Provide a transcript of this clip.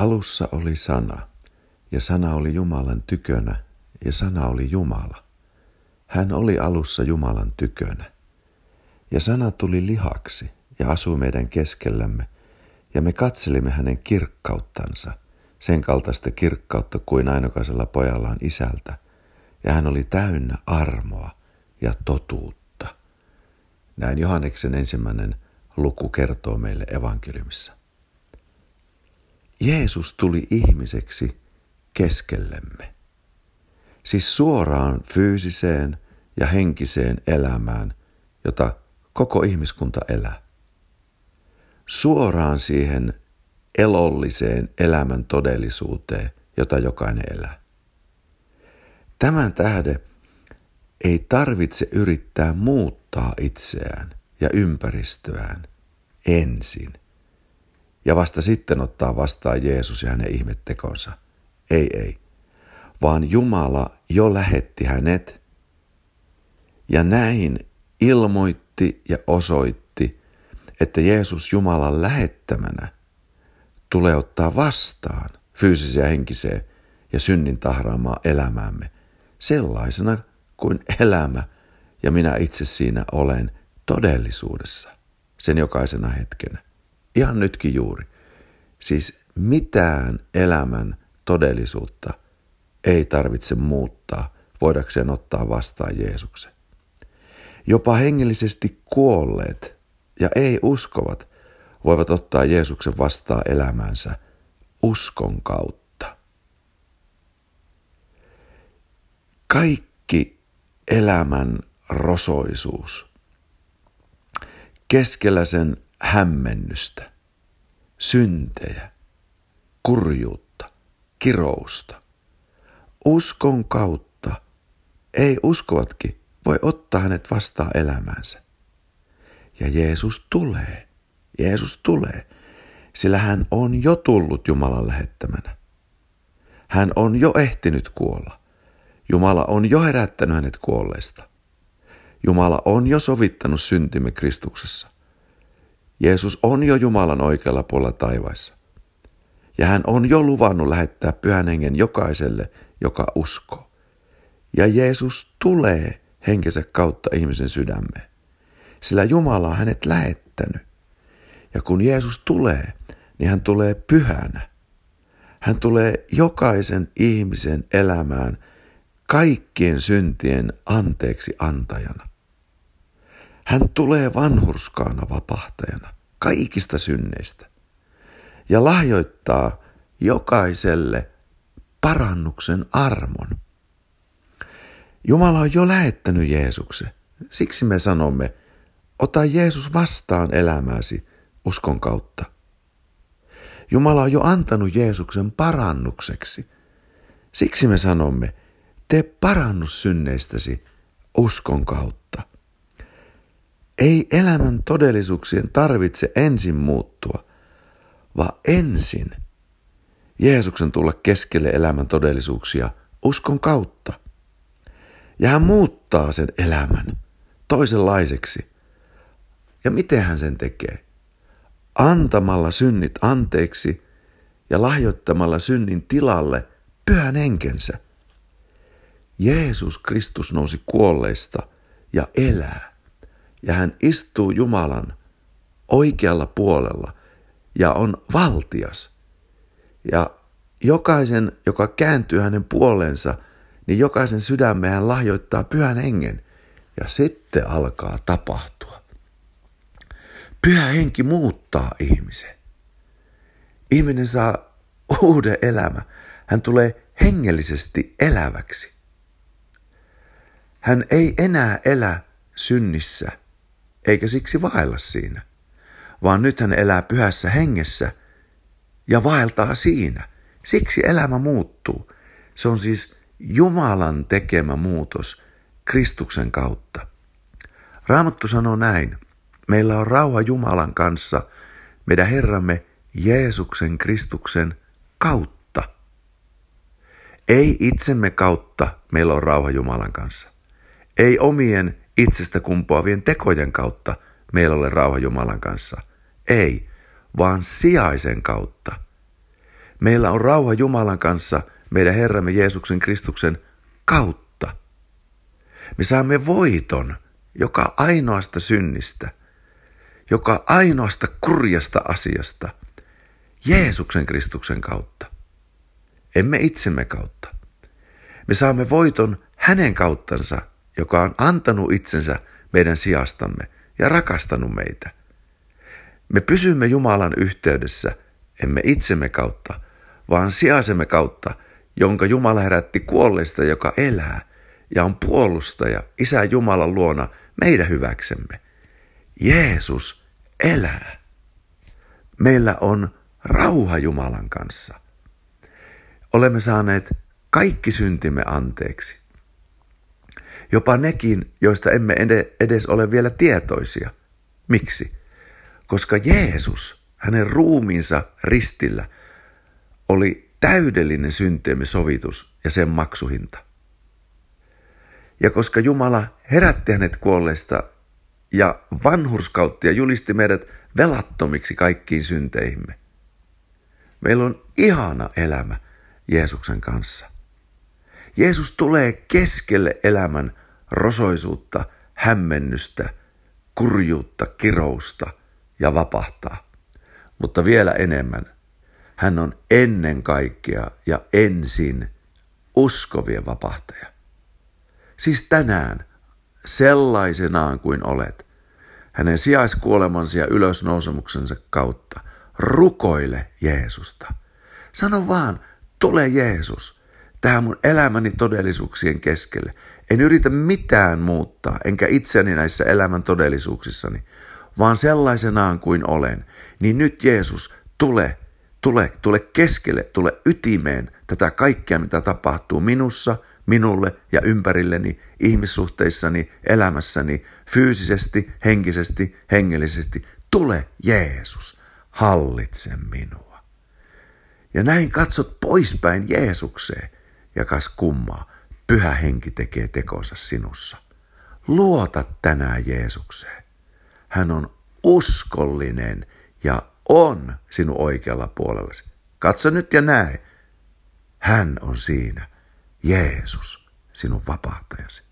Alussa oli sana, ja sana oli Jumalan tykönä, ja sana oli Jumala. Hän oli alussa Jumalan tykönä. Ja sana tuli lihaksi ja asui meidän keskellämme, ja me katselimme hänen kirkkauttansa, sen kaltaista kirkkautta kuin ainokaisella pojallaan isältä, ja hän oli täynnä armoa ja totuutta. Näin Johanneksen ensimmäinen luku kertoo meille evankeliumissa. Jeesus tuli ihmiseksi keskellemme. Siis suoraan fyysiseen ja henkiseen elämään, jota koko ihmiskunta elää. Suoraan siihen elolliseen elämän todellisuuteen, jota jokainen elää. Tämän tähden ei tarvitse yrittää muuttaa itseään ja ympäristöään ensin ja vasta sitten ottaa vastaan Jeesus ja hänen ihmettekonsa. Ei, ei. Vaan Jumala jo lähetti hänet ja näin ilmoitti ja osoitti, että Jeesus Jumalan lähettämänä tulee ottaa vastaan fyysiseen, henkiseen ja synnin tahraamaa elämäämme sellaisena kuin elämä ja minä itse siinä olen todellisuudessa sen jokaisena hetkenä. Ihan nytkin juuri. Siis mitään elämän todellisuutta ei tarvitse muuttaa voidakseen ottaa vastaan Jeesuksen. Jopa hengellisesti kuolleet ja ei uskovat voivat ottaa Jeesuksen vastaan elämänsä uskon kautta. Kaikki elämän rosoisuus keskellä sen hämmennystä, syntejä, kurjuutta, kirousta. Uskon kautta ei uskovatkin voi ottaa hänet vastaan elämäänsä. Ja Jeesus tulee. Jeesus tulee, sillä hän on jo tullut Jumalan lähettämänä. Hän on jo ehtinyt kuolla. Jumala on jo herättänyt hänet kuolleesta. Jumala on jo sovittanut syntimme Kristuksessa. Jeesus on jo Jumalan oikealla puolella taivaissa. Ja hän on jo luvannut lähettää pyhän hengen jokaiselle, joka uskoo. Ja Jeesus tulee henkensä kautta ihmisen sydämeen. Sillä Jumala on hänet lähettänyt. Ja kun Jeesus tulee, niin hän tulee pyhänä. Hän tulee jokaisen ihmisen elämään kaikkien syntien anteeksi antajana. Hän tulee vanhurskaana vapahtajana kaikista synneistä ja lahjoittaa jokaiselle parannuksen armon. Jumala on jo lähettänyt Jeesuksen. Siksi me sanomme, ota Jeesus vastaan elämääsi uskon kautta. Jumala on jo antanut Jeesuksen parannukseksi. Siksi me sanomme, tee parannus synneistäsi uskon kautta. Ei elämän todellisuuksien tarvitse ensin muuttua, vaan ensin Jeesuksen tulla keskelle elämän todellisuuksia uskon kautta. Ja hän muuttaa sen elämän toisenlaiseksi. Ja miten hän sen tekee? Antamalla synnit anteeksi ja lahjoittamalla synnin tilalle pyhän henkensä. Jeesus Kristus nousi kuolleista ja elää ja hän istuu Jumalan oikealla puolella ja on valtias. Ja jokaisen, joka kääntyy hänen puoleensa, niin jokaisen sydämeen hän lahjoittaa pyhän hengen. Ja sitten alkaa tapahtua. Pyhä henki muuttaa ihmisen. Ihminen saa uuden elämä. Hän tulee hengellisesti eläväksi. Hän ei enää elä synnissä – eikä siksi vaella siinä, vaan nyt hän elää pyhässä hengessä ja vaeltaa siinä. Siksi elämä muuttuu. Se on siis Jumalan tekemä muutos Kristuksen kautta. Raamattu sanoo näin. Meillä on rauha Jumalan kanssa, meidän Herramme Jeesuksen Kristuksen kautta. Ei itsemme kautta meillä on rauha Jumalan kanssa. Ei omien itsestä kumpuavien tekojen kautta meillä ole rauha Jumalan kanssa. Ei, vaan sijaisen kautta. Meillä on rauha Jumalan kanssa meidän Herramme Jeesuksen Kristuksen kautta. Me saamme voiton joka ainoasta synnistä, joka ainoasta kurjasta asiasta Jeesuksen Kristuksen kautta. Emme itsemme kautta. Me saamme voiton hänen kauttansa, joka on antanut itsensä meidän sijastamme ja rakastanut meitä. Me pysymme Jumalan yhteydessä, emme itsemme kautta, vaan sijaisemme kautta, jonka Jumala herätti kuolleista, joka elää ja on puolustaja Isä Jumalan luona meidän hyväksemme. Jeesus elää. Meillä on rauha Jumalan kanssa. Olemme saaneet kaikki syntimme anteeksi. Jopa nekin, joista emme edes ole vielä tietoisia. Miksi? Koska Jeesus, hänen ruumiinsa ristillä, oli täydellinen syntiemme sovitus ja sen maksuhinta. Ja koska Jumala herätti hänet kuolleista ja vanhurskautti ja julisti meidät velattomiksi kaikkiin synteihimme, meillä on ihana elämä Jeesuksen kanssa. Jeesus tulee keskelle elämän rosoisuutta, hämmennystä, kurjuutta, kirousta ja vapahtaa. Mutta vielä enemmän, hän on ennen kaikkea ja ensin uskovien vapahtaja. Siis tänään, sellaisenaan kuin olet, hänen sijaiskuolemansa ja ylösnousemuksensa kautta, rukoile Jeesusta. Sano vaan, tule Jeesus – tähän mun elämäni todellisuuksien keskelle. En yritä mitään muuttaa, enkä itseäni näissä elämän todellisuuksissani, vaan sellaisenaan kuin olen. Niin nyt Jeesus, tule, tule, tule keskelle, tule ytimeen tätä kaikkea, mitä tapahtuu minussa, minulle ja ympärilleni, ihmissuhteissani, elämässäni, fyysisesti, henkisesti, hengellisesti. Tule Jeesus, hallitse minua. Ja näin katsot poispäin Jeesukseen ja kas kummaa, pyhä henki tekee tekonsa sinussa. Luota tänään Jeesukseen. Hän on uskollinen ja on sinun oikealla puolellasi. Katso nyt ja näe. Hän on siinä. Jeesus, sinun vapahtajasi.